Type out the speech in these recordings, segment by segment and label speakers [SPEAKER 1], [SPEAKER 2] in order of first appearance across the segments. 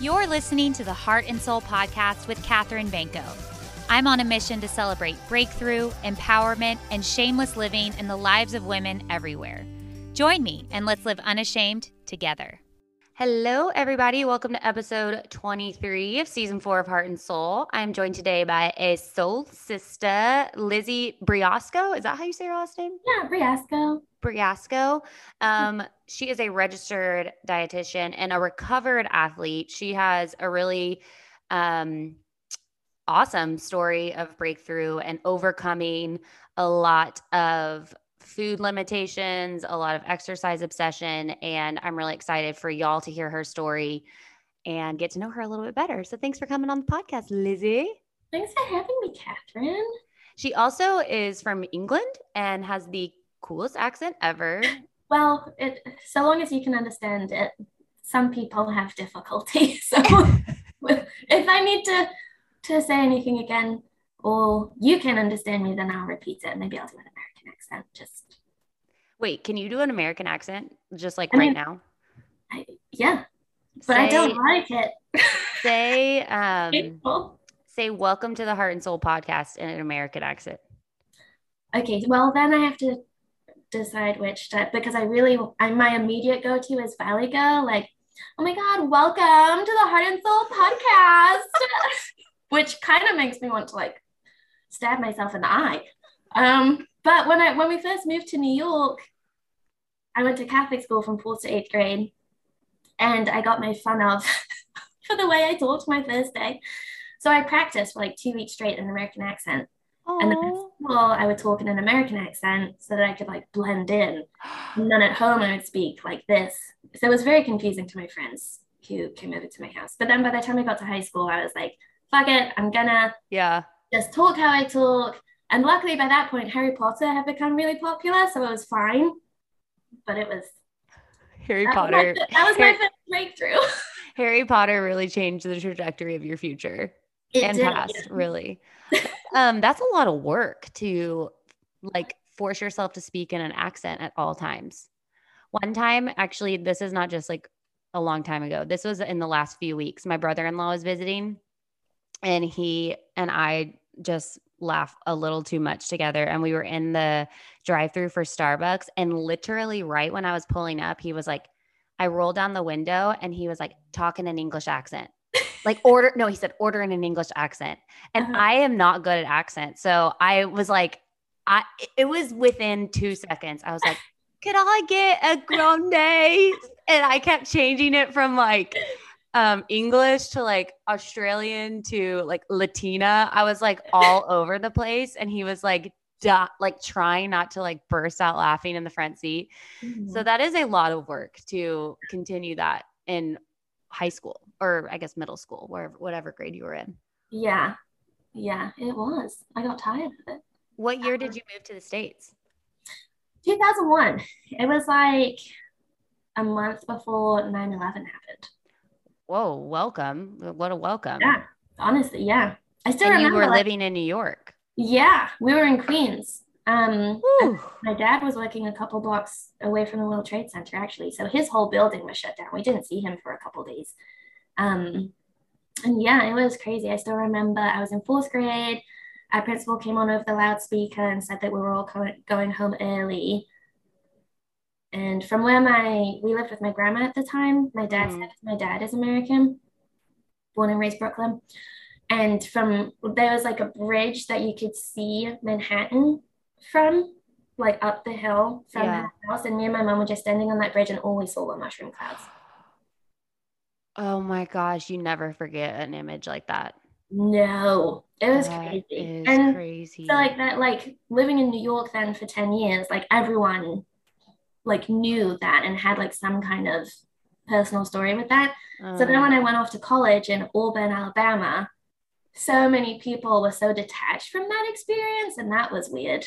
[SPEAKER 1] You're listening to the Heart and Soul podcast with Katherine Banco. I'm on a mission to celebrate breakthrough, empowerment, and shameless living in the lives of women everywhere. Join me and let's live unashamed together. Hello, everybody. Welcome to episode 23 of season four of Heart and Soul. I'm joined today by a soul sister, Lizzie Briasco. Is that how you say her last name?
[SPEAKER 2] Yeah, Briasco.
[SPEAKER 1] Briasco. Um, she is a registered dietitian and a recovered athlete. She has a really um, awesome story of breakthrough and overcoming a lot of food limitations, a lot of exercise obsession. And I'm really excited for y'all to hear her story and get to know her a little bit better. So thanks for coming on the podcast, Lizzie.
[SPEAKER 2] Thanks for having me, Catherine.
[SPEAKER 1] She also is from England and has the coolest accent ever.
[SPEAKER 2] Well, it, so long as you can understand it, some people have difficulty. So if I need to to say anything again, or you can understand me, then I'll repeat it. Maybe I'll do an American accent. Just
[SPEAKER 1] wait. Can you do an American accent, just like
[SPEAKER 2] I
[SPEAKER 1] right
[SPEAKER 2] mean,
[SPEAKER 1] now?
[SPEAKER 2] I, yeah, but I don't like it.
[SPEAKER 1] say, um, say, "Welcome to the Heart and Soul podcast" in an American accent.
[SPEAKER 2] Okay, well then I have to decide which because I really I my immediate go to is Valley Girl. Like, oh my god, welcome to the Heart and Soul podcast, which kind of makes me want to like stab myself in the eye. Um, but when I when we first moved to New York, I went to Catholic school from fourth to eighth grade, and I got made fun of for the way I talked my first day. So I practiced for like two weeks straight an American accent. And then at school, I would talk in an American accent so that I could like blend in. And then at home, I would speak like this. So it was very confusing to my friends who came over to my house. But then by the time I got to high school, I was like, fuck it, I'm gonna
[SPEAKER 1] Yeah.
[SPEAKER 2] just talk how I talk. And luckily, by that point, Harry Potter had become really popular, so it was fine. But it was
[SPEAKER 1] Harry
[SPEAKER 2] that was my-
[SPEAKER 1] Potter.
[SPEAKER 2] that was my first breakthrough.
[SPEAKER 1] Harry Potter really changed the trajectory of your future
[SPEAKER 2] It
[SPEAKER 1] and
[SPEAKER 2] did,
[SPEAKER 1] past,
[SPEAKER 2] yeah.
[SPEAKER 1] really. um, that's a lot of work to like force yourself to speak in an accent at all times. One time, actually, this is not just like a long time ago. This was in the last few weeks. My brother-in-law was visiting and he and I just laugh a little too much together and we were in the drive-through for Starbucks and literally right when I was pulling up, he was like I rolled down the window and he was like talking an English accent. Like order no, he said order in an English accent. And
[SPEAKER 2] Uh-huh.
[SPEAKER 1] I am not good at accents. So I was like I it was within 2 seconds. I was like, "Could I get a grande?" And I kept changing it from like um English to like Australian to like Latina. I was like all over the place and he was like duh, like trying not to like burst out laughing in the front seat.
[SPEAKER 2] Mhm.
[SPEAKER 1] So that is a lot of work to continue that in high school or I guess middle school, wherever whatever grade you were in.
[SPEAKER 2] yeah, yeah, it was. I got tired of it.
[SPEAKER 1] What year did um, you move to the States?
[SPEAKER 2] 2001. It was like a month before 9 11 happened.
[SPEAKER 1] Whoa, welcome. What a welcome.
[SPEAKER 2] Yeah, honestly, yeah. I still
[SPEAKER 1] and you were
[SPEAKER 2] like-
[SPEAKER 1] living in New York.
[SPEAKER 2] yeah, we were in Queens. Um, my dad was working a couple blocks away from the World Trade Center, actually. So his whole building was shut down. We didn't see him for a couple days. Um, and yeah, it was crazy. I still remember I was in fourth grade. Our principal came on over the loudspeaker and said that we were all co- going home early. And from where my we lived with my grandma at the time, my dad's
[SPEAKER 1] Mhm.
[SPEAKER 2] my dad is American, born and raised Brooklyn. And from there was like a bridge that you could see Manhattan from, like up the hill from
[SPEAKER 1] Yeah.
[SPEAKER 2] her house. And me and my mom were just standing on that bridge, and all we saw were mushroom clouds.
[SPEAKER 1] Oh my gosh, you never forget an image like that.
[SPEAKER 2] No, it was
[SPEAKER 1] That
[SPEAKER 2] crazy.
[SPEAKER 1] is
[SPEAKER 2] and
[SPEAKER 1] crazy.
[SPEAKER 2] so like that, like living in New York then for 10 years, like everyone like knew that and had like some kind of personal story with that. So then
[SPEAKER 1] Um,
[SPEAKER 2] when I went off to college in Auburn, Alabama, so many people were so detached from that experience, and that was weird.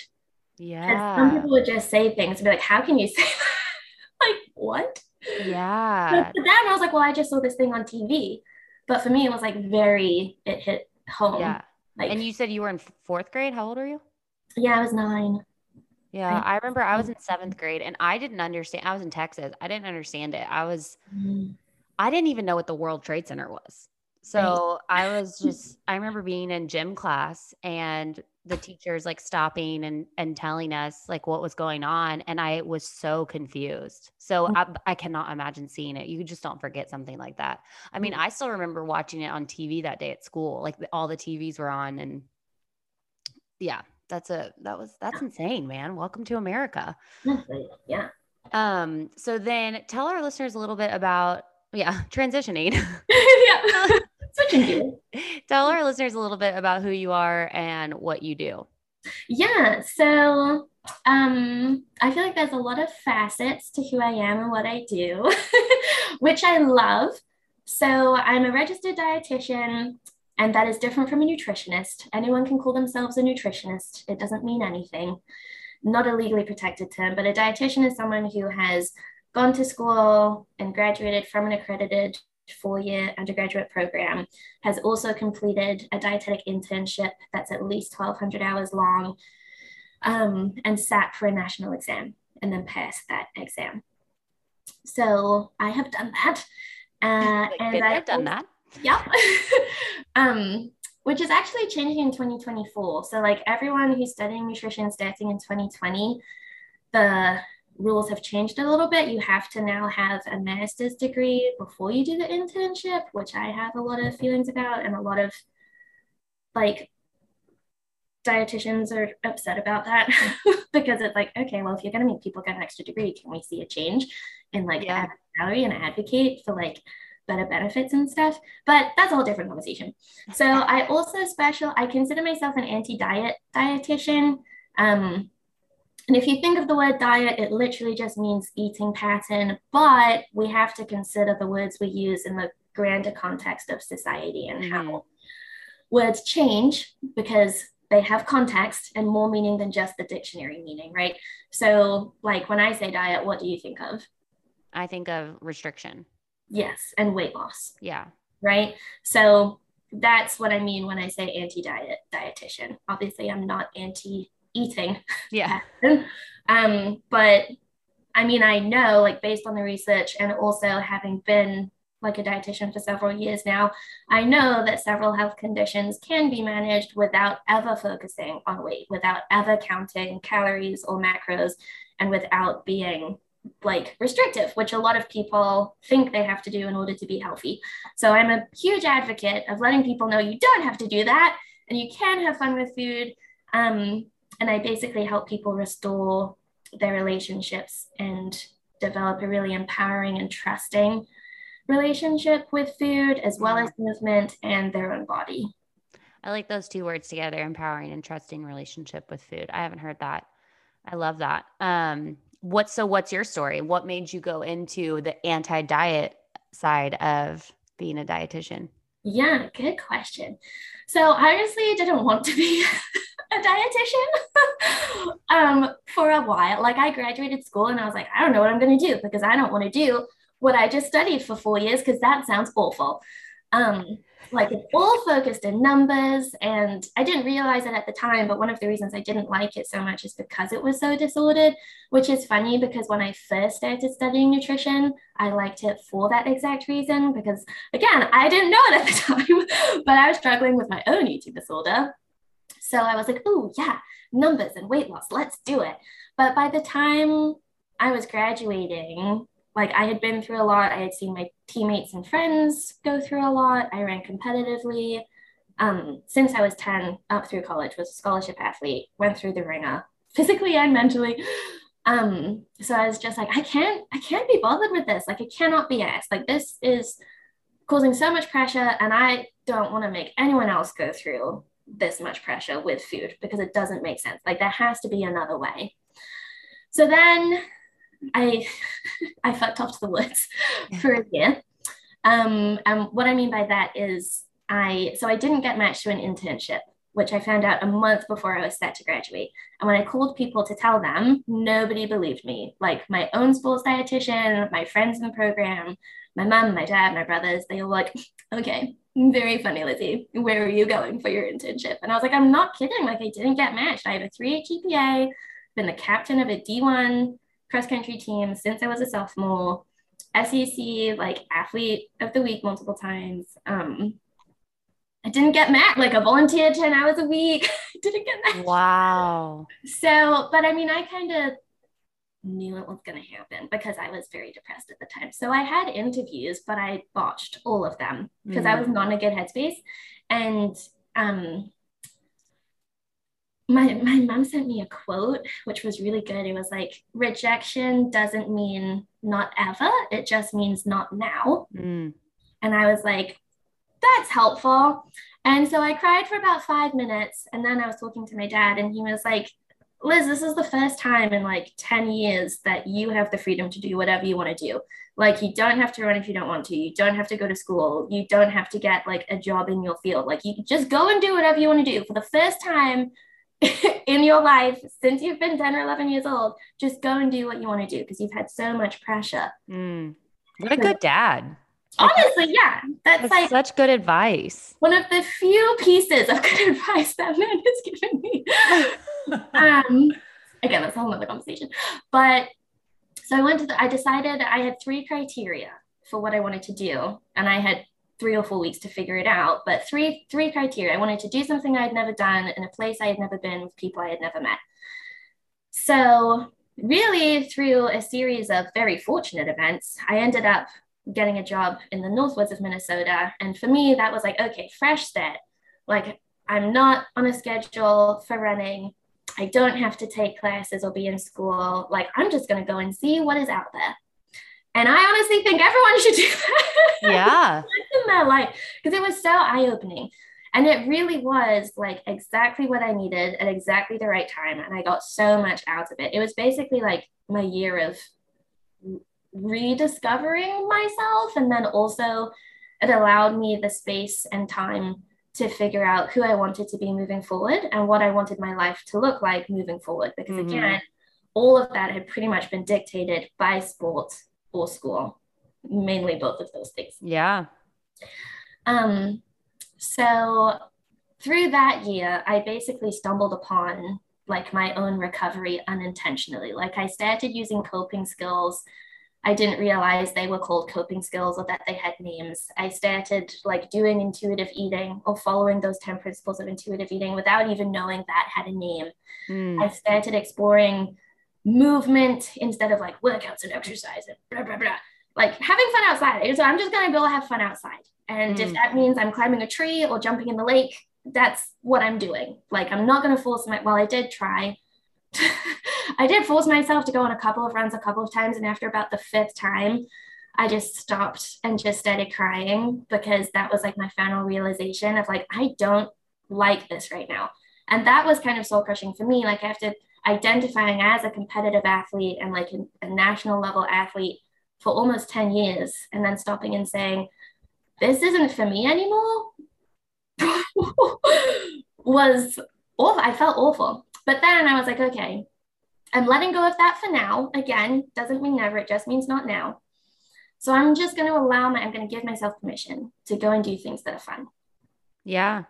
[SPEAKER 2] 'Cause Some people would just say things and be like, How can you say that? like, what? But
[SPEAKER 1] Yeah.
[SPEAKER 2] for them, I was like, Well, I just saw this thing on TV. But for me, it was like very, it hit home.
[SPEAKER 1] Yeah.
[SPEAKER 2] Like,
[SPEAKER 1] And you said you were in fourth grade. How old are you?
[SPEAKER 2] yeah, I was nine.
[SPEAKER 1] Yeah,
[SPEAKER 2] I-
[SPEAKER 1] remember I was in seventh grade and I didn't understand. I was in Texas. I didn't understand it. I was,
[SPEAKER 2] Mm.
[SPEAKER 1] I didn't even know what the World Trade Center was. So right. I was just, I remember being in gym class and the teachers like stopping and and telling us like what was going on and i was so confused. So mm. I, I, cannot imagine seeing it. You just don't forget something like that. I mean mm. i still remember watching it on tv that day at school like all the tvs were on and yeah that's a that was that's insane man. Welcome to america.
[SPEAKER 2] Yeah.
[SPEAKER 1] Um so then tell our listeners a little bit about yeah transitioning. Yeah
[SPEAKER 2] Switching gears.
[SPEAKER 1] Tell our listeners a little bit about who you are and what you do.
[SPEAKER 2] Yeah. So um, I feel like there's a lot of facets to who I am and what I do, which I love. So I'm a registered dietitian, and that is different from a nutritionist. Anyone can call themselves a nutritionist, it doesn't mean anything. Not a legally protected term, but a dietitian is someone who has gone to school and graduated from an accredited four year undergraduate program, has also completed a dietetic internship that's at least 1,200 hours long, um, and sat for a national exam and then passed that exam. So I have done that. Uh, and
[SPEAKER 1] I've done that.
[SPEAKER 2] Yep. um, which is actually changing in 2024. So, like everyone who's studying nutrition starting in 2020, the rules have changed a little bit. You have to now have a master's degree before you do the internship, which I have a lot of feelings about, and a lot of like dietitians are upset about that because it's like, okay, well, if you're going to make people get an extra degree, can we see a change in like yeah. salary and advocate for like better benefits and stuff? But that's a whole different conversation. So I also special, I consider myself an anti-diet dietitian. Um, and if you think of the word diet, it literally just means eating pattern, but we have to consider the words we use in the grander context of society and mm-hmm. how words change because they have context and more meaning than just the dictionary meaning, right? So, like when I say diet, what do you think of?
[SPEAKER 1] I think of restriction.
[SPEAKER 2] Yes, and weight loss.
[SPEAKER 1] Yeah.
[SPEAKER 2] Right. So, that's what I mean when I say anti diet dietitian. Obviously, I'm not anti eating.
[SPEAKER 1] Yeah.
[SPEAKER 2] um, but I mean, I know, like, based on the research and also having been like a dietitian for several years now, I know that several health conditions can be managed without ever focusing on weight, without ever counting calories or macros, and without being like restrictive, which a lot of people think they have to do in order to be healthy. So I'm a huge advocate of letting people know you don't have to do that and you can have fun with food. Um, and I basically help people restore their relationships and develop a really empowering and trusting relationship with food as well as movement and their own body.
[SPEAKER 1] I like those two words together empowering and trusting relationship with food. I haven't heard that. I love that. Um, what so what's your story? What made you go into the anti-diet side of being a dietitian?
[SPEAKER 2] Yeah, good question. So I honestly didn't want to be a dietitian um, for a while. Like I graduated school and I was like, I don't know what I'm going to do because I don't want to do what I just studied for four years because that sounds awful. Um, like all focused in numbers and i didn't realize it at the time but one of the reasons i didn't like it so much is because it was so disordered which is funny because when i first started studying nutrition i liked it for that exact reason because again i didn't know it at the time but i was struggling with my own eating disorder. So i was like oh yeah numbers and weight loss let's do it. But by the time i was graduating like I had been through a lot. I had seen my teammates and friends go through a lot. I ran competitively. Um, since I was 10 up through college, was a scholarship athlete, went through the ringer physically and mentally. Um, so I was just like, I can't, I can't be bothered with this. Like, it cannot be asked. Like, this is causing so much pressure, and I don't want to make anyone else go through this much pressure with food because it doesn't make sense. Like, there has to be another way. So then I I fucked off to the woods for a year. Um, and what I mean by that is I so I didn't get matched to an internship, which I found out a month before I was set to graduate. And when I called people to tell them, nobody believed me. Like my own sports dietitian, my friends in the program, my mom, my dad, my brothers, they were like, okay, very funny, Lizzie. Where are you going for your internship? And I was like, I'm not kidding. Like I didn't get matched. I have a 3.8 GPA, been the captain of a D1 cross country team since I was a sophomore. SEC like athlete of the week multiple times. Um, I didn't get met. Like I volunteered 10 hours a week. didn't get met.
[SPEAKER 1] Wow.
[SPEAKER 2] So, but I mean, I kind of knew it was going to happen because I was very depressed at the time. So I had interviews, but I botched all of them because mm. I was not in a good headspace. And um, my my mom sent me a quote which was really good. It was like rejection doesn't mean not ever, it just means not now. Mm. And I was like, that's helpful. And so I cried for about five minutes. And then I was talking to my dad, and he was like, Liz, this is the first time in like 10 years that you have the freedom to do whatever you want to do. Like, you don't have to run if you don't want to. You don't have to go to school. You don't have to get like a job in your field. Like, you just go and do whatever you want to do. For the first time in your life since you've been 10 or 11 years old, just go and do what you want to do because you've had so much pressure.
[SPEAKER 1] Mm. What a good dad.
[SPEAKER 2] Honestly, yeah. That's,
[SPEAKER 1] that's
[SPEAKER 2] like
[SPEAKER 1] such good advice.
[SPEAKER 2] One of the few pieces of good advice that man has given me. um, again, that's a whole other conversation. But so I went to the, I decided I had three criteria for what I wanted to do. And I had three or four weeks to figure it out. But three, three criteria. I wanted to do something I had never done in a place I had never been with people I had never met. So really through a series of very fortunate events, I ended up getting a job in the northwoods of Minnesota. And for me, that was like, okay, fresh start. Like, I'm not on a schedule for running. I don't have to take classes or be in school. Like, I'm just going to go and see what is out there. And I honestly think everyone should do that.
[SPEAKER 1] Yeah.
[SPEAKER 2] in their life because it was so eye opening. And it really was like exactly what I needed at exactly the right time. And I got so much out of it. It was basically like my year of rediscovering myself. And then also, it allowed me the space and time to figure out who I wanted to be moving forward and what I wanted my life to look like moving forward. Because mm-hmm. again, all of that had pretty much been dictated by sport or school, mainly both of those things.
[SPEAKER 1] Yeah.
[SPEAKER 2] Um, so through that year, I basically stumbled upon like my own recovery unintentionally. Like I started using coping skills I didn't realize they were called coping skills or that they had names. I started like doing intuitive eating or following those 10 principles of intuitive eating without even knowing that had a name. Mm. I started exploring movement instead of like workouts and exercise and blah, blah, blah. Like having fun outside. So I'm just going to go have fun outside. And mm. if that means I'm climbing a tree or jumping in the lake, that's what I'm doing. Like I'm not going to force my, well, I did try I did force myself to go on a couple of runs a couple of times. And after about the fifth time, I just stopped and just started crying because that was like my final realization of like, I don't like this right now. And that was kind of soul crushing for me. Like, after identifying as a competitive athlete and like a, national level athlete for almost 10 years, and then stopping and saying, this isn't for me anymore was awful. I felt awful. But then I was like, okay, I'm letting go of that for now. Again, doesn't mean never, it just means not now. So I'm just going to allow my, I'm going to give myself permission to go and do things that are fun.
[SPEAKER 1] Yeah.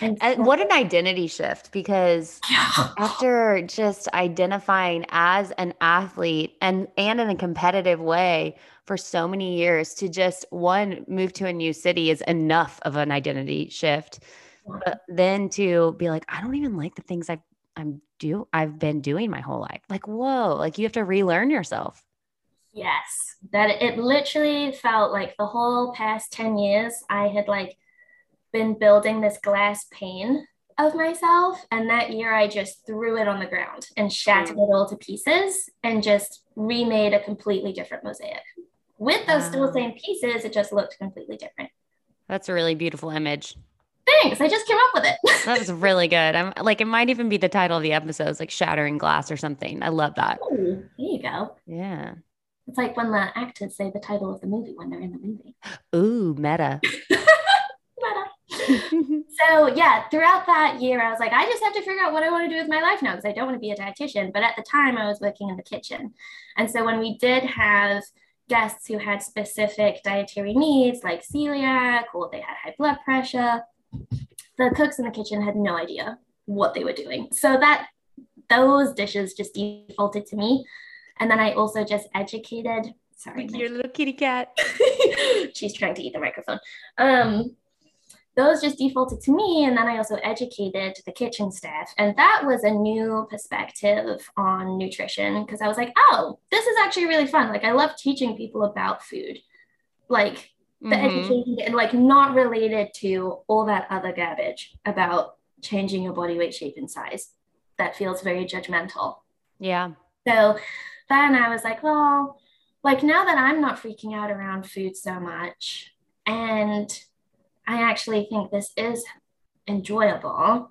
[SPEAKER 1] And, uh, and what an identity shift because yeah. after just identifying as an athlete and and in a competitive way for so many years to just one move to a new city is enough of an identity shift. But then to be like, I don't even like the things I've I'm do I've been doing my whole life. Like, whoa, like you have to relearn yourself.
[SPEAKER 2] Yes. That it literally felt like the whole past 10 years I had like been building this glass pane of myself. And that year I just threw it on the ground and shattered mm. it all to pieces and just remade a completely different mosaic. With those wow. still same pieces, it just looked completely different.
[SPEAKER 1] That's a really beautiful image.
[SPEAKER 2] Thanks. I just came up with it.
[SPEAKER 1] that was really good. I'm like, it might even be the title of the episode, it's like Shattering Glass or something. I love that.
[SPEAKER 2] Ooh, there you go.
[SPEAKER 1] Yeah.
[SPEAKER 2] It's like when the actors say the title of the movie when they're in the movie.
[SPEAKER 1] Ooh, meta.
[SPEAKER 2] so yeah, throughout that year, I was like, I just have to figure out what I want to do with my life now because I don't want to be a dietitian. But at the time, I was working in the kitchen, and so when we did have guests who had specific dietary needs like celiac or they had high blood pressure, the cooks in the kitchen had no idea what they were doing. So that those dishes just defaulted to me. And then I also just educated Sorry.
[SPEAKER 1] Your little kitty cat.
[SPEAKER 2] She's trying to eat the microphone. Um, those just defaulted to me. And then I also educated the kitchen staff. And that was a new perspective on nutrition because I was like, oh, this is actually really fun. Like, I love teaching people about food. Like, the mm-hmm. education and like not related to all that other garbage about changing your body weight shape and size that feels very judgmental
[SPEAKER 1] yeah
[SPEAKER 2] so then i was like well like now that i'm not freaking out around food so much and i actually think this is enjoyable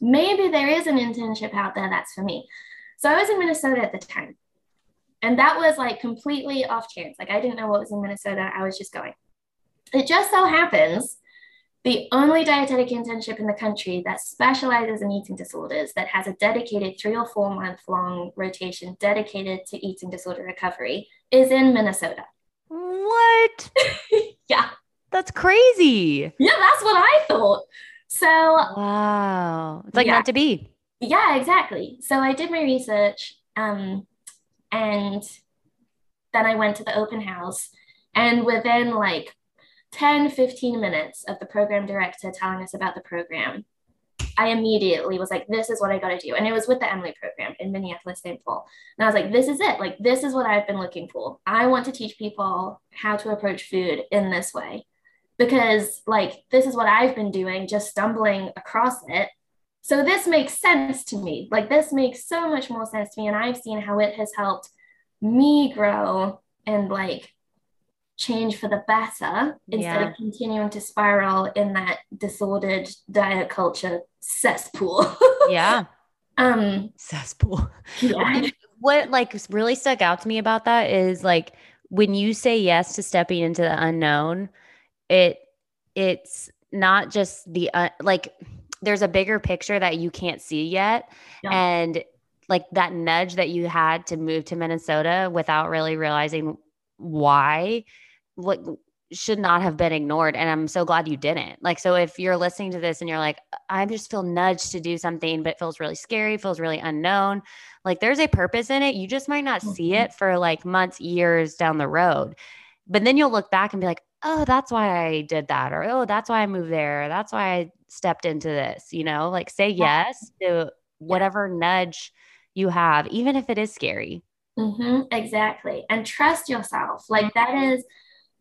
[SPEAKER 2] maybe there is an internship out there that's for me so i was in minnesota at the time and that was like completely off chance like i didn't know what was in minnesota i was just going it just so happens the only dietetic internship in the country that specializes in eating disorders that has a dedicated three or four month long rotation dedicated to eating disorder recovery is in Minnesota.
[SPEAKER 1] What?
[SPEAKER 2] yeah.
[SPEAKER 1] That's crazy.
[SPEAKER 2] Yeah, that's what I thought. So,
[SPEAKER 1] wow. It's like yeah. meant to be.
[SPEAKER 2] Yeah, exactly. So I did my research um, and then I went to the open house. And within like 10, 15 minutes of the program director telling us about the program, I immediately was like, this is what I got to do. And it was with the Emily program in Minneapolis, St. Paul. And I was like, this is it. Like, this is what I've been looking for. I want to teach people how to approach food in this way because, like, this is what I've been doing, just stumbling across it. So this makes sense to me. Like, this makes so much more sense to me. And I've seen how it has helped me grow and, like, change for the better instead yeah. of continuing to spiral in that disordered diet culture cesspool.
[SPEAKER 1] yeah.
[SPEAKER 2] Um
[SPEAKER 1] cesspool.
[SPEAKER 2] Yeah.
[SPEAKER 1] what like really stuck out to me about that is like when you say yes to stepping into the unknown, it it's not just the uh, like there's a bigger picture that you can't see yet. Yeah. and like that nudge that you had to move to Minnesota without really realizing why like should not have been ignored. And i'm so glad you didn't. Like so if you're listening to this and you're like i just feel nudged to do something but it feels really scary feels really unknown like there's a purpose in it. You just might not see mm-hmm. it for like months years down the road. But then you'll look back and be like oh that's why i did that or oh that's why i moved there that's why i stepped into this you know like say yes to whatever nudge you have even if it is scary.
[SPEAKER 2] Mm-hmm, exactly and trust yourself like that mm-hmm. is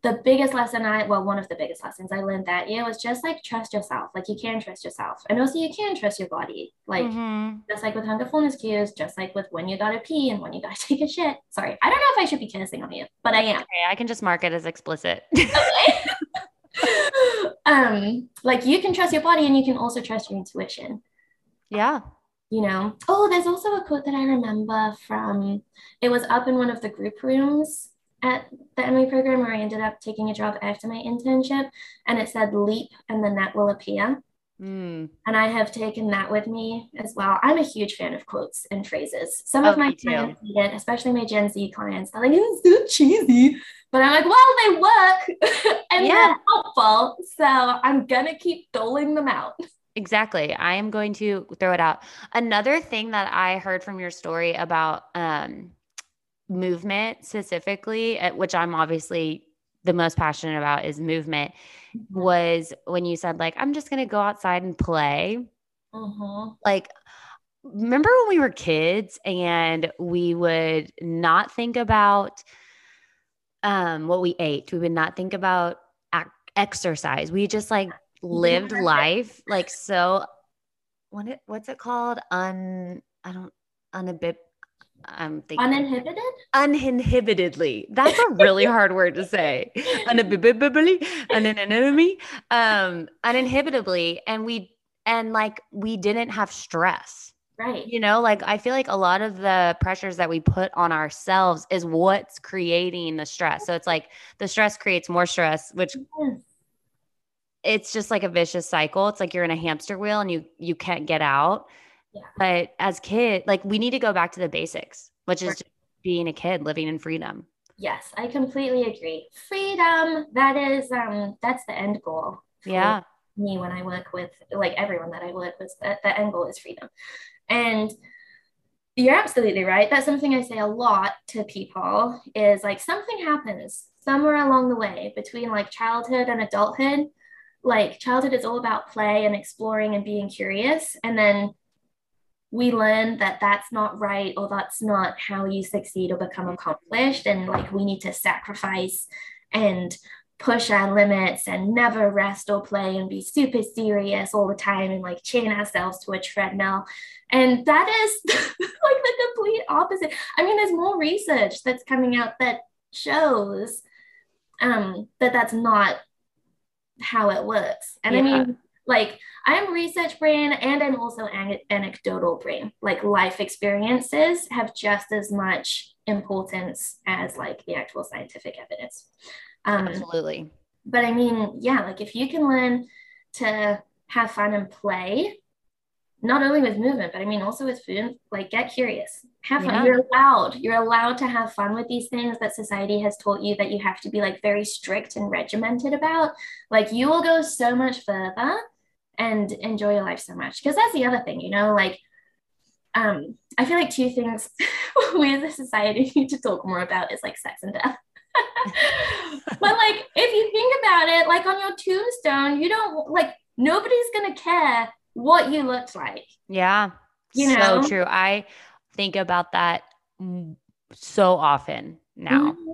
[SPEAKER 2] the biggest lesson I, well, one of the biggest lessons I learned that year was just like trust yourself. Like you can trust yourself. And also you can trust your body. Like mm-hmm. just like with hunger fullness cues, just like with when you gotta pee and when you gotta take a shit. Sorry. I don't know if I should be cursing on you, but I am.
[SPEAKER 1] Okay, I can just mark it as explicit.
[SPEAKER 2] um, like you can trust your body and you can also trust your intuition.
[SPEAKER 1] Yeah.
[SPEAKER 2] You know, oh, there's also a quote that I remember from it was up in one of the group rooms at the Emily program where I ended up taking a job after my internship, and it said leap and the net will appear. Mm. And I have taken that with me as well. I'm a huge fan of quotes and phrases. Some oh, of my clients need it, especially my Gen Z clients. They're like, it's so cheesy. But I'm like, well, they work and yeah. they're helpful. So I'm going to keep doling them out.
[SPEAKER 1] Exactly. I am going to throw it out. Another thing that I heard from your story about um, movement specifically, which I'm obviously the most passionate about is movement, mm-hmm. was when you said, like, I'm just going to go outside and play. Mm-hmm. Like, remember when we were kids and we would not think about um, what we ate? We would not think about ac- exercise. We just like lived life like so. What it, what's it called? Un I don't unabit I'm thinking
[SPEAKER 2] uninhibited.
[SPEAKER 1] Uninhibitedly. That's a really hard word to say. Uninhibitably, uninhibitably, um, uninhibitably, and we and like we didn't have stress.
[SPEAKER 2] Right.
[SPEAKER 1] You know, like I feel like a lot of the pressures that we put on ourselves is what's creating the stress. So it's like the stress creates more stress, which yes. it's just like a vicious cycle. It's like you're in a hamster wheel and you you can't get out. Yeah. But as kid, like we need to go back to the basics, which is being a kid, living in freedom.
[SPEAKER 2] Yes, I completely agree. Freedom, that is um that's the end goal.
[SPEAKER 1] Yeah.
[SPEAKER 2] Me when I work with like everyone that I work with, that the end goal is freedom. And you're absolutely right. That's something I say a lot to people is like something happens somewhere along the way between like childhood and adulthood. Like childhood is all about play and exploring and being curious. And then we learn that that's not right or that's not how you succeed or become accomplished. And like we need to sacrifice and push our limits and never rest or play and be super serious all the time and like chain ourselves to a treadmill. And that is like the complete opposite. I mean, there's more research that's coming out that shows um, that that's not how it works. And yeah. I mean, like I'm research brain and I'm also an- anecdotal brain. Like life experiences have just as much importance as like the actual scientific evidence.
[SPEAKER 1] Um, Absolutely.
[SPEAKER 2] But I mean, yeah, like if you can learn to have fun and play, not only with movement, but I mean also with food, like get curious, have fun. Yeah. You're allowed, you're allowed to have fun with these things that society has taught you that you have to be like very strict and regimented about. Like you will go so much further and enjoy your life so much. Because that's the other thing, you know, like um, I feel like two things we as a society need to talk more about is like sex and death. but like if you think about it, like on your tombstone, you don't like nobody's gonna care what you looked like.
[SPEAKER 1] Yeah. You know? So true. I think about that so often now. Mm-hmm.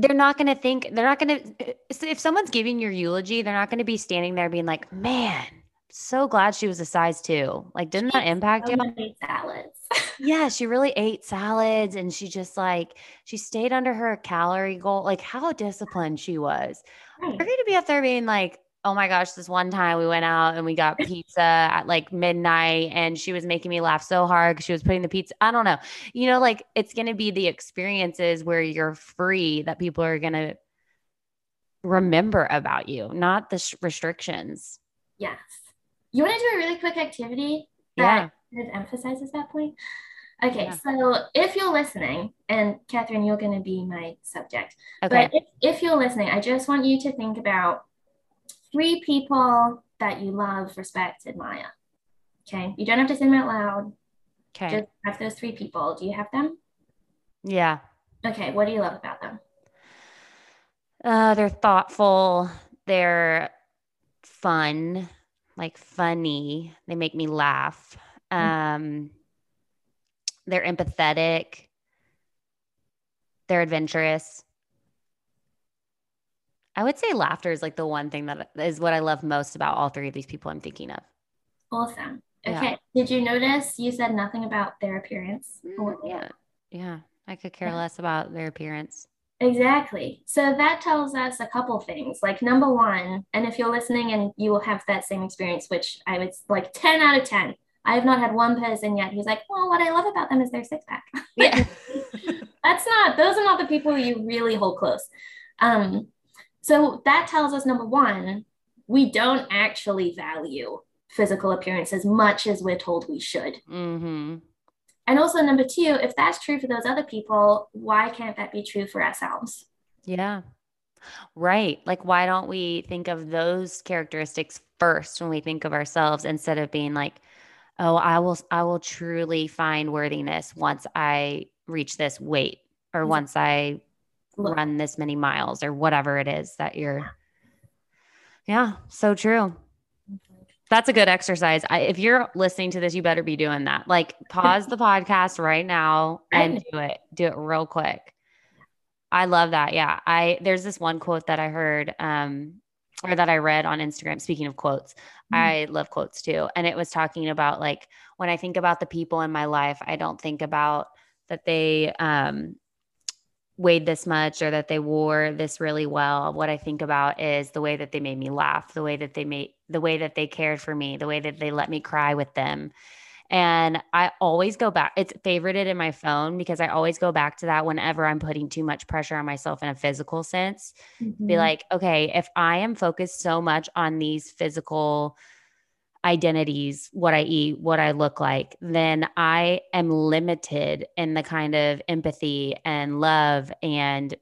[SPEAKER 1] They're not going to think, they're not going to, if someone's giving your eulogy, they're not going to be standing there being like, man, so glad she was a size two. Like, didn't that impact
[SPEAKER 2] so you? salads.
[SPEAKER 1] yeah, she really ate salads and she just like she stayed under her calorie goal. Like how disciplined she was. Right. We're going to be up there being like, oh my gosh, this one time we went out and we got pizza at like midnight and she was making me laugh so hard because she was putting the pizza. I don't know. You know, like it's going to be the experiences where you're free that people are going to remember about you, not the sh- restrictions.
[SPEAKER 2] Yes. You want to do a really quick activity that yeah. emphasizes that point? Okay, yeah. so if you're listening, and Catherine, you're going to be my subject. Okay. But if, if you're listening, I just want you to think about three people that you love, respect, admire. Okay. You don't have to say them out loud. Okay. Just have those three people. Do you have them?
[SPEAKER 1] Yeah.
[SPEAKER 2] Okay. What do you love about them?
[SPEAKER 1] Uh, they're thoughtful. They're fun, like funny. They make me laugh. Mm-hmm. Um, they're empathetic. They're adventurous. I would say laughter is like the one thing that is what I love most about all three of these people I'm thinking of.
[SPEAKER 2] Awesome. Okay. Yeah. Did you notice you said nothing about their appearance?
[SPEAKER 1] Mm, yeah. Yeah. I could care yeah. less about their appearance.
[SPEAKER 2] Exactly. So that tells us a couple things. Like number one, and if you're listening and you will have that same experience, which I would like 10 out of 10. I have not had one person yet who's like, well, what I love about them is their six pack. Yeah. That's not, those are not the people you really hold close. Um, so that tells us number one, we don't actually value physical appearance as much as we're told we should. Mm-hmm. And also, number two, if that's true for those other people, why can't that be true for ourselves?
[SPEAKER 1] Yeah. Right. Like, why don't we think of those characteristics first when we think of ourselves instead of being like, oh, I will, I will truly find worthiness once I reach this weight or once I run this many miles or whatever it is that you're yeah. So true. That's a good exercise. I, if you're listening to this you better be doing that. Like pause the podcast right now and do it. Do it real quick. I love that. Yeah i there's this one quote that i heard um or that i read on instagram speaking of quotes mm. i love quotes too. And it was talking about like when i think about the people in my life i don't think about that they um weighed this much or that they wore this really well what i think about is the way that they made me laugh the way that they made the way that they cared for me the way that they let me cry with them and i always go back it's favorited in my phone because i always go back to that whenever i'm putting too much pressure on myself in a physical sense mm-hmm. be like okay if i am focused so much on these physical identities, what I eat, what I look like, then I am limited in the kind of empathy and love and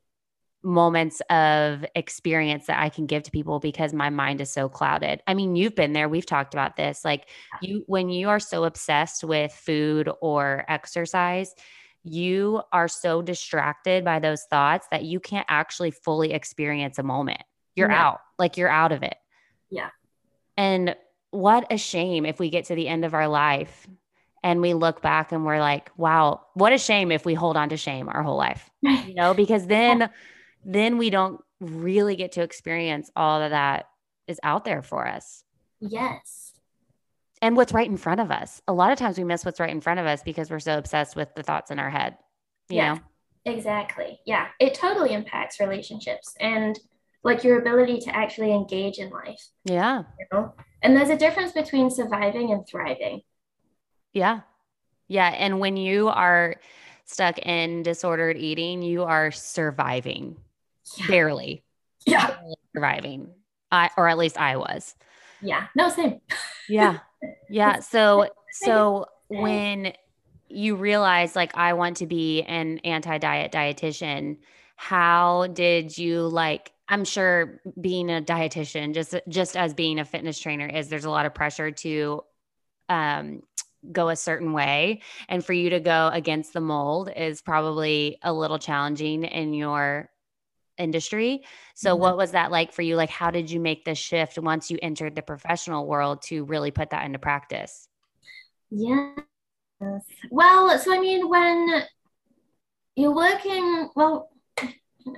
[SPEAKER 1] moments of experience that I can give to people because my mind is so clouded. I mean, you've been there, we've talked about this. Like you when you are so obsessed with food or exercise, you are so distracted by those thoughts that you can't actually fully experience a moment. You're yeah. out. Like you're out of it.
[SPEAKER 2] Yeah.
[SPEAKER 1] And what a shame if we get to the end of our life and we look back and we're like, wow, what a shame if we hold on to shame our whole life. You know, because then then we don't really get to experience all of that is out there for us.
[SPEAKER 2] Yes.
[SPEAKER 1] And what's right in front of us. A lot of times we miss what's right in front of us because we're so obsessed with the thoughts in our head. yeah. Know?
[SPEAKER 2] Exactly. Yeah. It totally impacts relationships and like your ability to actually engage in life.
[SPEAKER 1] Yeah.
[SPEAKER 2] You know? And there's a difference between surviving and thriving.
[SPEAKER 1] Yeah. Yeah. And when you are stuck in disordered eating, you are surviving yeah. barely.
[SPEAKER 2] Yeah. Barely
[SPEAKER 1] surviving. I or at least I was.
[SPEAKER 2] Yeah. No, same.
[SPEAKER 1] Yeah. Yeah. So so when you realize like I want to be an anti-diet dietitian, how did you like I'm sure being a dietitian just just as being a fitness trainer is there's a lot of pressure to um go a certain way and for you to go against the mold is probably a little challenging in your industry. So mm-hmm. what was that like for you? Like how did you make the shift once you entered the professional world to really put that into practice?
[SPEAKER 2] Yes. Well, so I mean when you're working, well,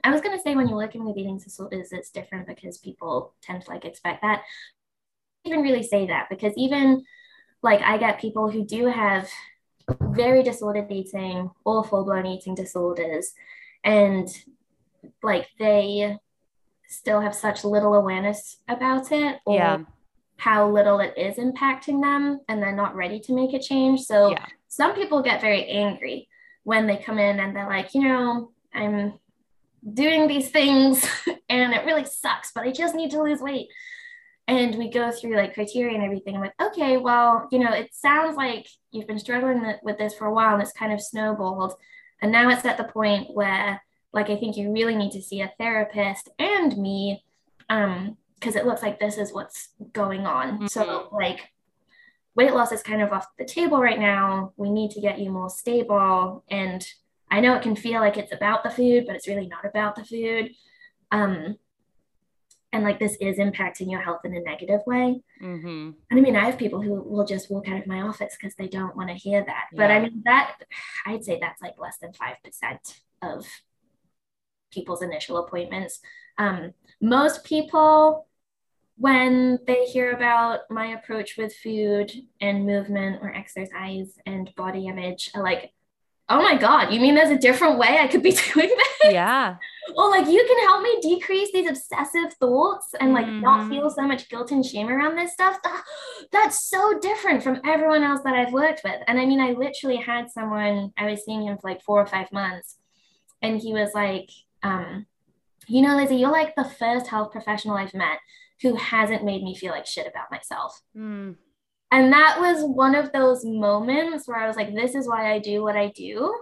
[SPEAKER 2] I was gonna say when you're working with eating disorders, it's different because people tend to like expect that. I even really say that because even like I get people who do have very disordered eating or full-blown eating disorders and like they still have such little awareness about it or yeah. how little it is impacting them and they're not ready to make a change. So yeah. some people get very angry when they come in and they're like, you know, I'm doing these things and it really sucks, but I just need to lose weight. And we go through like criteria and everything. I'm like, okay, well, you know, it sounds like you've been struggling with this for a while and it's kind of snowballed. And now it's at the point where like I think you really need to see a therapist and me um because it looks like this is what's going on. Mm-hmm. So like weight loss is kind of off the table right now. We need to get you more stable and I know it can feel like it's about the food, but it's really not about the food. Um and like this is impacting your health in a negative way. Mm-hmm. And I mean, I have people who will just walk out of my office because they don't want to hear that. Yeah. But I mean, that I'd say that's like less than 5% of people's initial appointments. Um, most people, when they hear about my approach with food and movement or exercise and body image, are like, oh my God, you mean there's a different way I could be doing this?
[SPEAKER 1] Yeah.
[SPEAKER 2] Well, like you can help me decrease these obsessive thoughts and like mm-hmm. not feel so much guilt and shame around this stuff. That's so different from everyone else that I've worked with. And I mean, I literally had someone, I was seeing him for like four or five months, and he was like, um, you know, Lizzie, you're like the first health professional I've met who hasn't made me feel like shit about myself. Mm. And that was one of those moments where I was like, this is why I do what I do,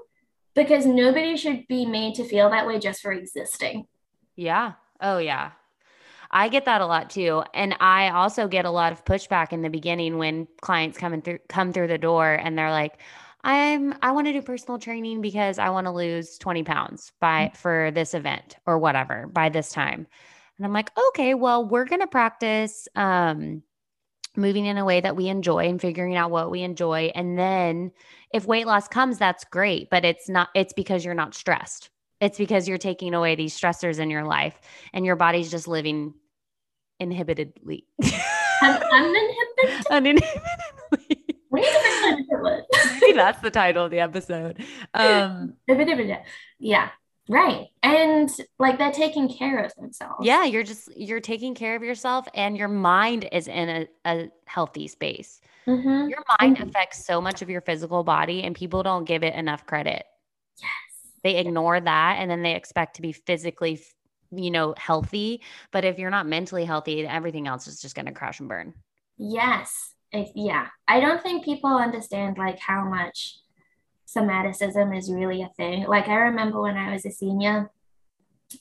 [SPEAKER 2] because nobody should be made to feel that way just for existing.
[SPEAKER 1] Yeah. Oh, yeah. I get that a lot too. And I also get a lot of pushback in the beginning when clients come in through come through the door and they're like, I'm I want to do personal training because I want to lose 20 pounds by mm. for this event or whatever by this time. And I'm like, okay, well, we're gonna practice um moving in a way that we enjoy and figuring out what we enjoy. And then if weight loss comes, that's great, but it's not, it's because you're not stressed. It's because you're taking away these stressors in your life and your body's just living inhibitedly.
[SPEAKER 2] uninhibited?
[SPEAKER 1] uninhibitedly. Maybe that's the title of the episode. Um,
[SPEAKER 2] yeah, right. And like they're taking care of themselves.
[SPEAKER 1] Yeah, you're just you're taking care of yourself, and your mind is in a, a healthy space. Mm-hmm. Your mind mm-hmm. affects so much of your physical body, and people don't give it enough credit.
[SPEAKER 2] Yes,
[SPEAKER 1] they ignore that, and then they expect to be physically, you know, healthy. But if you're not mentally healthy, everything else is just going to crash and burn.
[SPEAKER 2] Yes, yeah, I don't think people understand like how much somaticism is really a thing. Like I remember when I was a senior,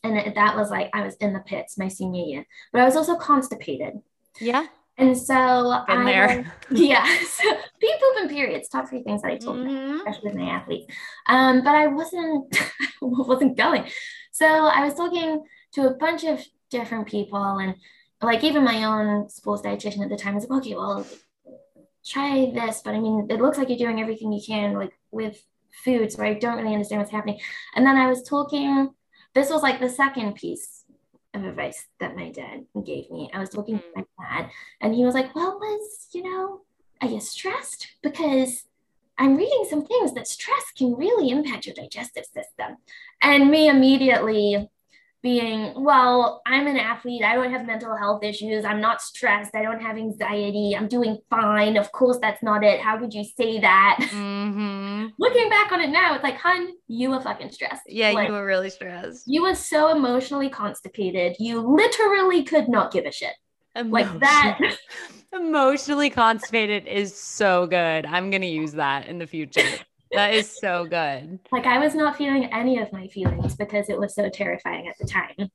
[SPEAKER 2] and it, that was like I was in the pits my senior year, but I was also constipated.
[SPEAKER 1] Yeah.
[SPEAKER 2] And so
[SPEAKER 1] Been
[SPEAKER 2] I
[SPEAKER 1] there.
[SPEAKER 2] yeah, so pee poop and periods, top three things that I told
[SPEAKER 1] Mhm.
[SPEAKER 2] especially with my athletes. Um, but I wasn't wasn't going. So I was talking to a bunch of different people and like even my own sports dietitian at the time was like, okay, well, try this, but I mean, it looks like you're doing everything you can like with food, so I don't really understand what's happening. And then I was talking, this was like the second piece of advice that my dad gave me. I was talking to my mm. dad, and he was like, Well, Liz, you know, are you stressed? Because I'm reading some things that stress can really impact your digestive system. And me immediately being, well, I'm an athlete. I don't have mental health issues. I'm not stressed. I don't have anxiety. I'm doing fine. Of course, that's not it. How could you say that?
[SPEAKER 1] Mm-hmm.
[SPEAKER 2] Looking back on it now, it's like, hun, you were fucking stressed.
[SPEAKER 1] Yeah,
[SPEAKER 2] Like,
[SPEAKER 1] you were really stressed.
[SPEAKER 2] you were so emotionally constipated. You literally could not give a shit. Like that.
[SPEAKER 1] Emotionally constipated is so good. I'm gonna use that in the future. That is so good.
[SPEAKER 2] Like I was not feeling any of my feelings because it was so terrifying at the time.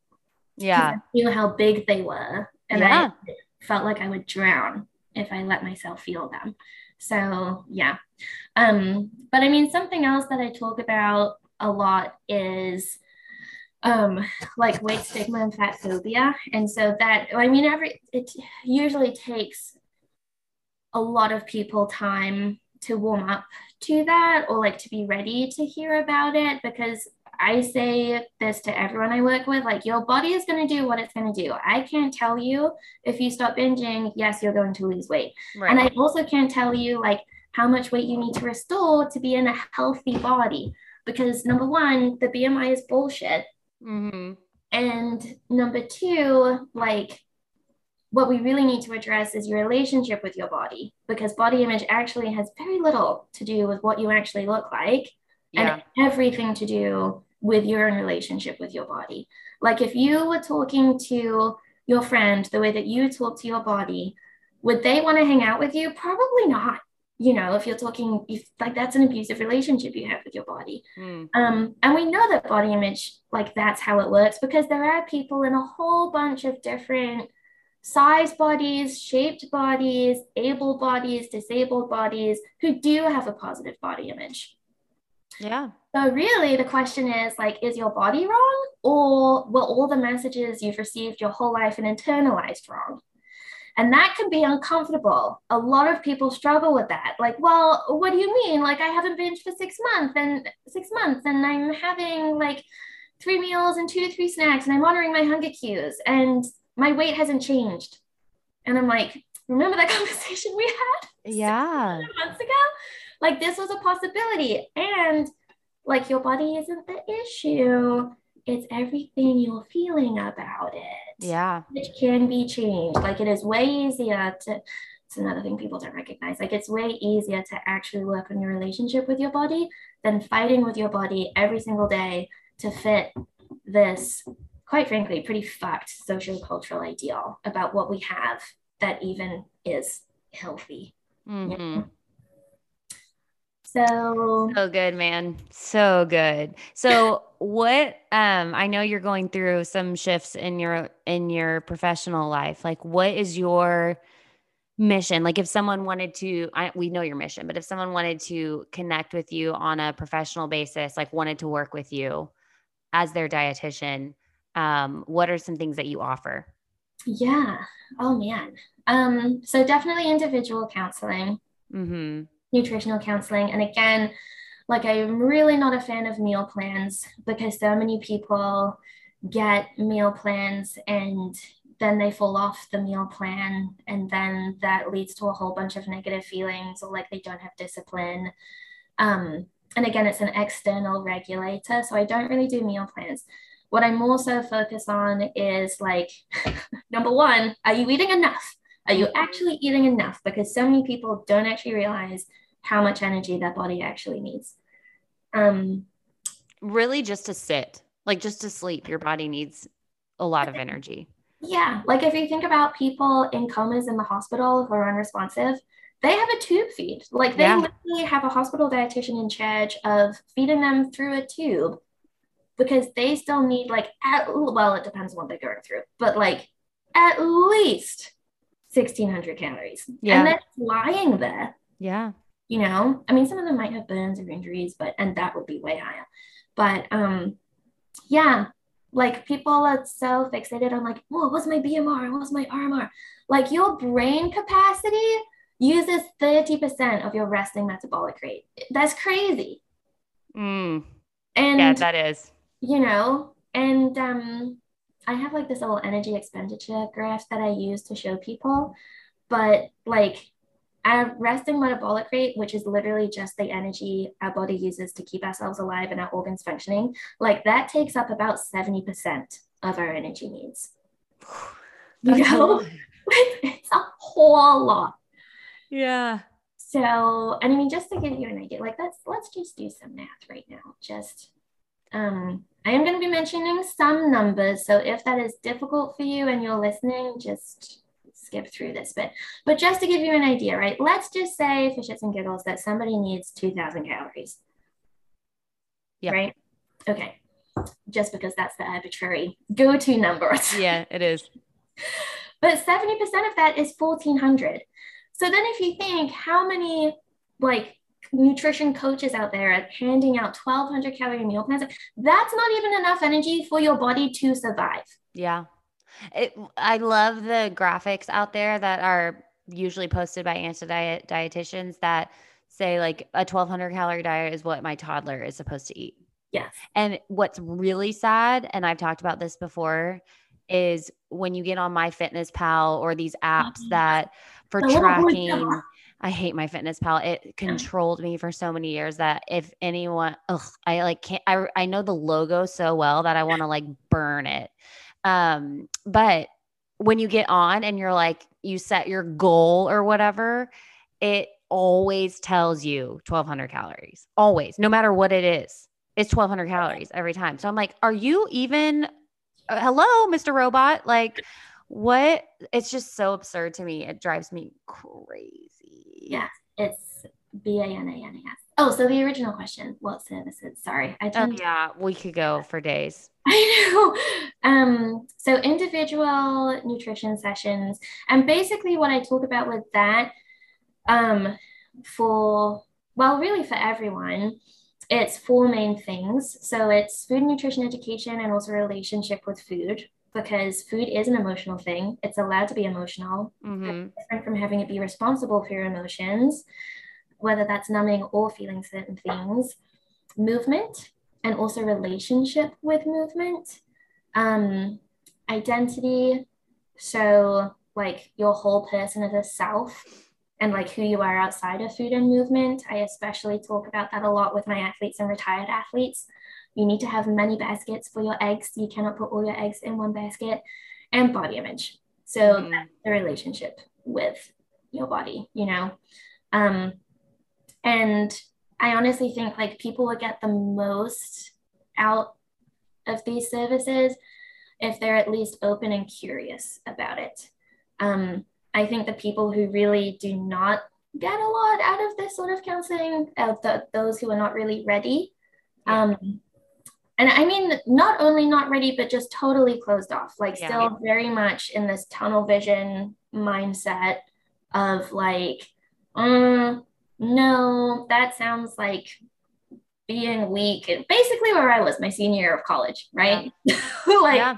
[SPEAKER 1] Yeah.
[SPEAKER 2] I knew how big they were. And
[SPEAKER 1] Yeah.
[SPEAKER 2] I felt like I would drown if I let myself feel them. So yeah. Um, but I mean something else that I talk about a lot is um like weight stigma and fat phobia. And so that I mean every it usually takes a lot of people time to warm up to that or like to be ready to hear about it because I say this to everyone I work with like, your body is going to do what it's going to do. I can't tell you if you stop binging, yes, you're going to lose weight.
[SPEAKER 1] Right.
[SPEAKER 2] And I also can't tell you like how much weight you need to restore to be in a healthy body. Because number one, the BMI is bullshit.
[SPEAKER 1] mm-hmm.
[SPEAKER 2] And number two, like what we really need to address is your relationship with your body because body image actually has very little to do with what you actually look like
[SPEAKER 1] Yeah.
[SPEAKER 2] and everything to do with your own relationship with your body. Like if you were talking to your friend the way that you talk to your body, would they want to hang out with you? Probably not. You know, if you're talking, if like that's an abusive relationship you have with your body.
[SPEAKER 1] Mm.
[SPEAKER 2] Um, and we know that body image, like that's how it works because there are people in a whole bunch of different size bodies, shaped bodies, able bodies, disabled bodies who do have a positive body image.
[SPEAKER 1] Yeah.
[SPEAKER 2] So really the question is like, is your body wrong? Or were all the messages you've received your whole life and internalized wrong? And that can be uncomfortable. A lot of people struggle with that. Like, well, what do you mean? Like I haven't binged for six months and six months and I'm having like three meals and two to three snacks and I'm honoring my hunger cues and my weight hasn't changed. And I'm like, remember that conversation we had?
[SPEAKER 1] Yeah.
[SPEAKER 2] months ago. Like this was a possibility. And like your body isn't the issue. It's everything you're feeling about it.
[SPEAKER 1] Yeah.
[SPEAKER 2] Which can be changed. Like it is way easier to it's another thing people don't recognize. Like it's way easier to actually work on your relationship with your body than fighting with your body every single day to fit this, quite frankly, pretty fucked social cultural ideal about what we have that even is healthy.
[SPEAKER 1] hmm
[SPEAKER 2] So
[SPEAKER 1] So good, man. So good. So what um I know you're going through some shifts in your in your professional life. Like what is your mission? Like if someone wanted to I we know your mission, but if someone wanted to connect with you on a professional basis, like wanted to work with you as their dietitian, um what are some things that you offer?
[SPEAKER 2] yeah. Oh man. Um, so definitely individual counseling,
[SPEAKER 1] mm-hmm.
[SPEAKER 2] nutritional counseling. And again, like I'm really not a fan of meal plans because so many people get meal plans and then they fall off the meal plan and then that leads to a whole bunch of negative feelings or like they don't have discipline. Um, and again, it's an external regulator, so I don't really do meal plans. What I'm also focus on is like, number one, are you eating enough? Are you actually eating enough? Because so many people don't actually realize how much energy their body actually needs. Um,
[SPEAKER 1] Really just to sit, like just to sleep, your body needs a lot of energy.
[SPEAKER 2] yeah, like if you think about people in comas in the hospital who are unresponsive, they have a tube feed. Like they
[SPEAKER 1] Yeah.
[SPEAKER 2] literally have a hospital dietitian in charge of feeding them through a tube because they still need like at well it depends on what they're going through but like at least 1600 calories
[SPEAKER 1] Yeah.
[SPEAKER 2] and that's lying there
[SPEAKER 1] Yeah.
[SPEAKER 2] you know i mean some of them might have burns or injuries but and that would be way higher but um yeah like people are so fixated on like oh what's my bmr what's my rmr like your brain capacity uses 30% of your resting metabolic rate that's crazy
[SPEAKER 1] Mm.
[SPEAKER 2] and
[SPEAKER 1] Yeah, that is.
[SPEAKER 2] You know and um i have like this little energy expenditure graph that i use to show people but like our resting metabolic rate which is literally just the energy our body uses to keep ourselves alive and our organs functioning like that takes up about 70% of our energy needs you
[SPEAKER 1] That's
[SPEAKER 2] know it's a whole lot
[SPEAKER 1] Yeah.
[SPEAKER 2] so, and I mean, just to give you an idea, like let's let's just do some math right now. Just, um, I am going to be mentioning some numbers. So if that is difficult for you and you're listening, just skip through this bit. But just to give you an idea, right? Let's just say for shits and giggles that somebody needs two thousand calories.
[SPEAKER 1] Yeah.
[SPEAKER 2] Right. Okay. Just because that's the arbitrary go-to number.
[SPEAKER 1] Yeah, it is.
[SPEAKER 2] But 70% of that is 1400. So then if you think how many like nutrition coaches out there are handing out 1200 calorie meal plans, that's not even enough energy for your body to survive.
[SPEAKER 1] Yeah. It, I love the graphics out there that are usually posted by anti-diet dietitians that say like a 1200 calorie diet is what my toddler is supposed to eat.
[SPEAKER 2] Yes.
[SPEAKER 1] And what's really sad, and I've talked about this before, is when you get on My Fitness Pal or these apps
[SPEAKER 2] Mhm.
[SPEAKER 1] that for
[SPEAKER 2] The
[SPEAKER 1] tracking. I hate My Fitness Pal. It controlled me for so many years that if anyone, ugh, I like can't. I I know the logo so well that I want to like burn it. Um, but when you get on and you're like you set your goal or whatever, it always tells you 1200 calories. Always, no matter what it is. It's 1200 calories every time. So I'm like, are you even uh, hello, Mr. Robot? Like what? It's just so absurd to me. It drives me crazy.
[SPEAKER 2] Yeah. It's B A N A N A S. Oh, so the original question, what services? Sorry, I
[SPEAKER 1] Oh, yeah, we could go for days.
[SPEAKER 2] I know. Um, so individual nutrition sessions, and basically what I talk about with that, um, for well, really for everyone, it's four main things. So it's food and nutrition education and also relationship with food, because food is an emotional thing. It's allowed to be emotional,
[SPEAKER 1] hmm
[SPEAKER 2] different from having it be responsible for your emotions, whether that's numbing or feeling certain things. Movement and also relationship with movement. Um, identity. So, like your whole person as a self and like who you are outside of food and movement. I especially talk about that a lot with my athletes and retired athletes. You need to have many baskets for your eggs. You cannot put all your eggs in one basket. And body image. So,
[SPEAKER 1] Mhm.
[SPEAKER 2] the relationship with your body, you know. Um, and I honestly think like people will get the most out of these services if they're at least open and curious about it. Um, I think the people who really do not get a lot out of this sort of counseling, uh, the, those who are not really ready, um, and I mean, not only not ready, but just totally closed off, like
[SPEAKER 1] Yeah.
[SPEAKER 2] still very much in this tunnel vision mindset of like, mm, no, that sounds like being weak. And basically where I was my senior year of college, right? like,
[SPEAKER 1] yeah.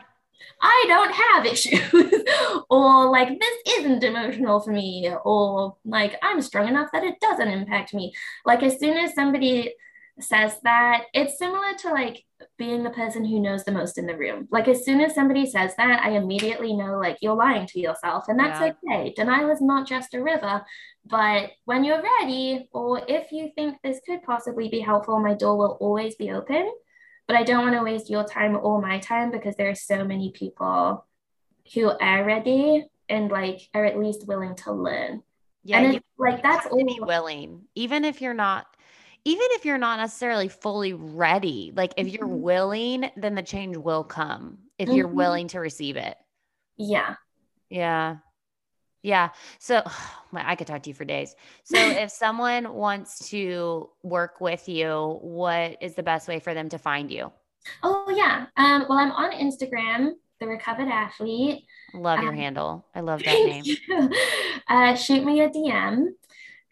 [SPEAKER 2] I don't have issues, or like this isn't emotional for me, or like I'm strong enough that it doesn't impact me. Like as soon as somebody says that, it's similar to like being the person who knows the most in the room. Like as soon as somebody says that, I immediately know like you're lying to yourself, and that's
[SPEAKER 1] Yeah.
[SPEAKER 2] okay. Denial is not just a river, but when you're ready, or if you think this could possibly be helpful, my door will always be open but I don't want to waste your time or my time because there are so many people who are ready and like are at least willing to learn.
[SPEAKER 1] Yeah.
[SPEAKER 2] and it's like that's
[SPEAKER 1] have to be
[SPEAKER 2] all
[SPEAKER 1] willing, even if you're not, even if you're not necessarily fully ready. Like if you're
[SPEAKER 2] Mhm.
[SPEAKER 1] willing, then the change will come if you're
[SPEAKER 2] Mhm.
[SPEAKER 1] willing to receive it.
[SPEAKER 2] yeah.
[SPEAKER 1] Yeah. Yeah. So I could talk to you for days. So if someone wants to work with you, what is the best way for them to find you?
[SPEAKER 2] Oh yeah. Um, well, I'm on Instagram, the recovered athlete.
[SPEAKER 1] Love your
[SPEAKER 2] Um,
[SPEAKER 1] handle. I love that name.
[SPEAKER 2] uh, shoot me a DM.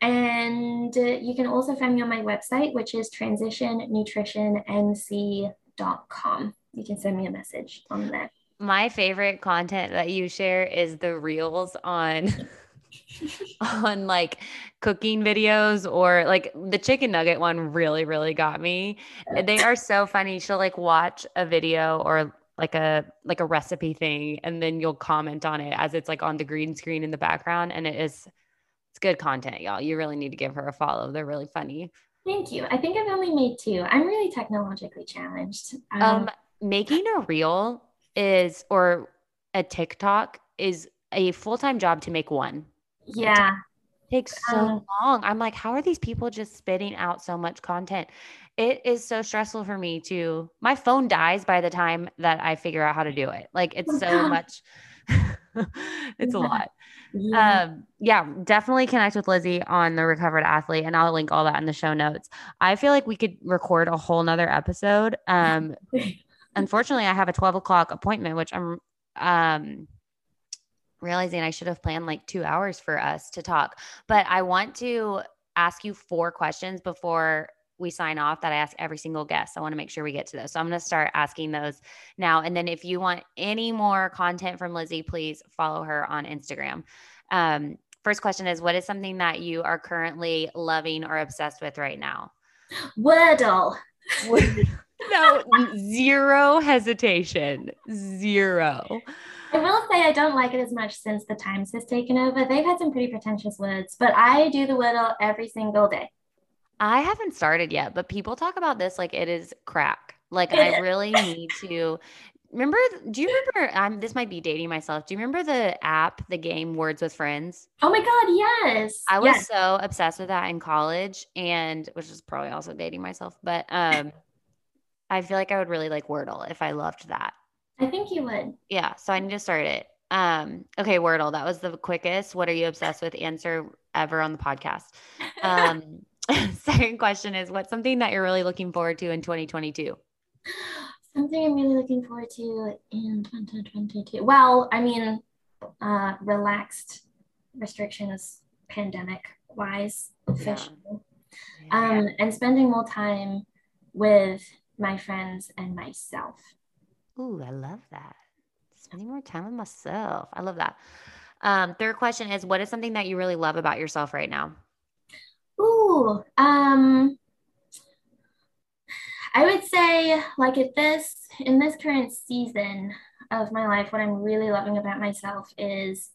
[SPEAKER 2] And uh, you can also find me on my website, which is transitionnnutritionnc.com. You can send me a message on there.
[SPEAKER 1] My favorite content that you share is the reels on on like cooking videos or like the chicken nugget one really really got me. They are so funny. She'll like watch a video or like a like a recipe thing and then you'll comment on it as it's like on the green screen in the background and it's good content, y'all. You really need to give her a follow. They're really funny.
[SPEAKER 2] Thank you. I think I've only made two. I'm really technologically challenged. Um,
[SPEAKER 1] Um, making a reel is or a TikTok is a full-time job to make one.
[SPEAKER 2] yeah.
[SPEAKER 1] takes so
[SPEAKER 2] Um,
[SPEAKER 1] long. I'm like, how are these people just spitting out so much content? It is so stressful for me to my phone dies by the time that I figure out how to do it. Like it's so much it's a lot.
[SPEAKER 2] Yeah.
[SPEAKER 1] Um yeah, definitely connect with Lizzie on the recovered athlete and I'll link all that in the show notes. I feel like we could record a whole nother episode. Um unfortunately I have a 12 o'clock appointment, which I'm um realizing I should have planned like two hours for us to talk. But I want to ask you four questions before we sign off that I ask every single guest. I want to make sure we get to those. So I'm going to start asking those now. And then if you want any more content from Lizzie, please follow her on Instagram. Um, first question is What is something that you are currently loving or obsessed with right now?
[SPEAKER 2] Wordle.
[SPEAKER 1] no, zero hesitation. Zero.
[SPEAKER 2] I will say I don't like it as much since the Times has taken over. They've had some pretty pretentious words, but I do the Wordle every single day.
[SPEAKER 1] I haven't started yet, but people talk about this like it is crack. Like I really need to remember. Do you remember? I'm. This might be dating myself. Do you remember the app, the game Words with Friends?
[SPEAKER 2] Oh my God, yes.
[SPEAKER 1] I was
[SPEAKER 2] Yes.
[SPEAKER 1] so obsessed with that in college, and which is probably also dating myself. But um, I feel like I would really like Wordle if I loved that.
[SPEAKER 2] I think you would.
[SPEAKER 1] Yeah, so I need to start it. Um, okay, Wordle. That was the quickest. What are you obsessed with? Answer ever on the podcast. Um, second question is what's something that you're really looking forward to in 2022?
[SPEAKER 2] Something I'm really looking forward to in 2022. Well, I mean, uh, relaxed restrictions, pandemic wise, officially. Um, and spending more time with my friends and myself.
[SPEAKER 1] Ooh, I love that. Spending more time with myself. I love that. Um, third question is what is something that you really love about yourself right now?
[SPEAKER 2] Ooh, um, I would say like at this in this current season of my life, what I'm really loving about myself is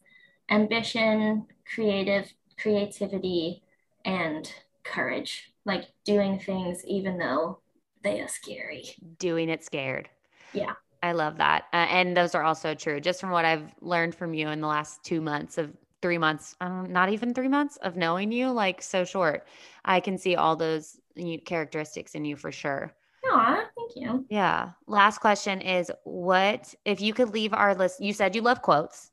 [SPEAKER 2] ambition, creative creativity, and courage. Like doing things even though they are scary.
[SPEAKER 1] Doing it scared.
[SPEAKER 2] Yeah.
[SPEAKER 1] I love that. Uh, and those are also true. Just from what I've learned from you in the last two months of three months, um, not even three months of knowing you, like so short, I can see all those characteristics in you for sure.
[SPEAKER 2] Aw, thank you.
[SPEAKER 1] Yeah. Last question is what if you could leave our list you said you love quotes.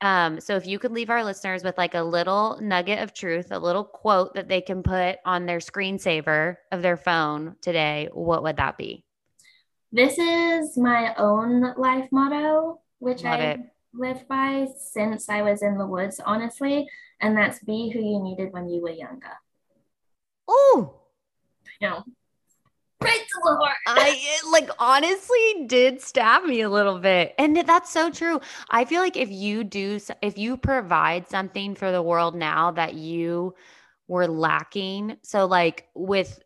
[SPEAKER 1] Um, so if you could leave our listeners with like a little nugget of truth, a little quote that they can put on their screensaver of their phone today, what would that be?
[SPEAKER 2] This is my own life motto, which
[SPEAKER 1] Love
[SPEAKER 2] I
[SPEAKER 1] it.
[SPEAKER 2] Lived by since I was in the woods, honestly. And that's be who you needed when you were younger.
[SPEAKER 1] Oh,
[SPEAKER 2] You know, right to the heart.
[SPEAKER 1] I like honestly did stab me a little bit. And that's so true. I feel like if you do if you provide something for the world now that you were lacking, so like with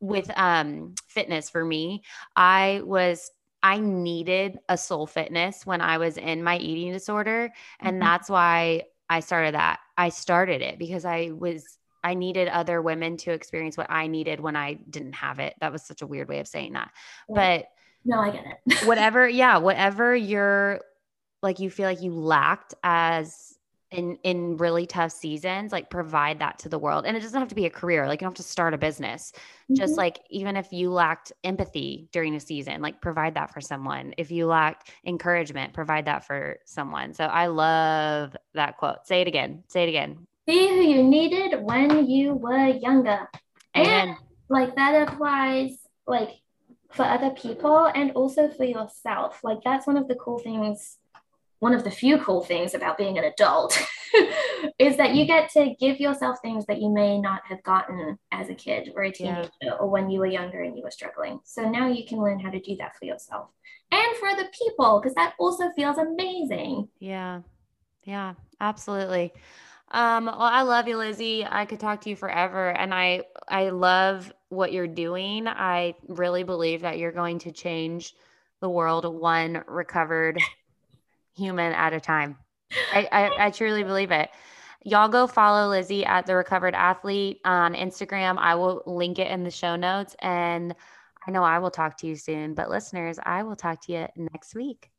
[SPEAKER 1] with um fitness for me, I was I needed a soul fitness when I was in my eating disorder and
[SPEAKER 2] Mhm.
[SPEAKER 1] that's why I started that. I started it because I was I needed other women to experience what I needed when I didn't have it. That was such a weird way of saying that. But
[SPEAKER 2] No, I get it.
[SPEAKER 1] whatever, yeah, whatever you're like you feel like you lacked as in in really tough seasons, like provide that to the world. And it doesn't have to be a career. Like you don't have to start a business. Just
[SPEAKER 2] Mhm.
[SPEAKER 1] like even if you lacked empathy during a season, like provide that for someone. If you lacked encouragement, provide that for someone. So I love that quote. Say it again. Say it again.
[SPEAKER 2] be who you needed when you were younger.
[SPEAKER 1] Amen.
[SPEAKER 2] And like that applies like for other people and also for yourself. Like that's one of the cool things, one of the few cool things about being an adult is that you get to give yourself things that you may not have gotten as a kid or a teenager yeah. or when you were younger and you were struggling. So now you can learn how to do that for yourself and for other people because that also feels amazing.
[SPEAKER 1] Yeah. Yeah, absolutely. Um, well, I love you, Lizzie. I could talk to you forever, and I I love what you're doing. I really believe that you're going to change the world one recovered human at a time. I, I, I truly believe it. Y'all go follow Lizzie at the Recovered Athlete on Instagram. I will link it in the show notes, and I know I will talk to you soon. But listeners, I will talk to you next week.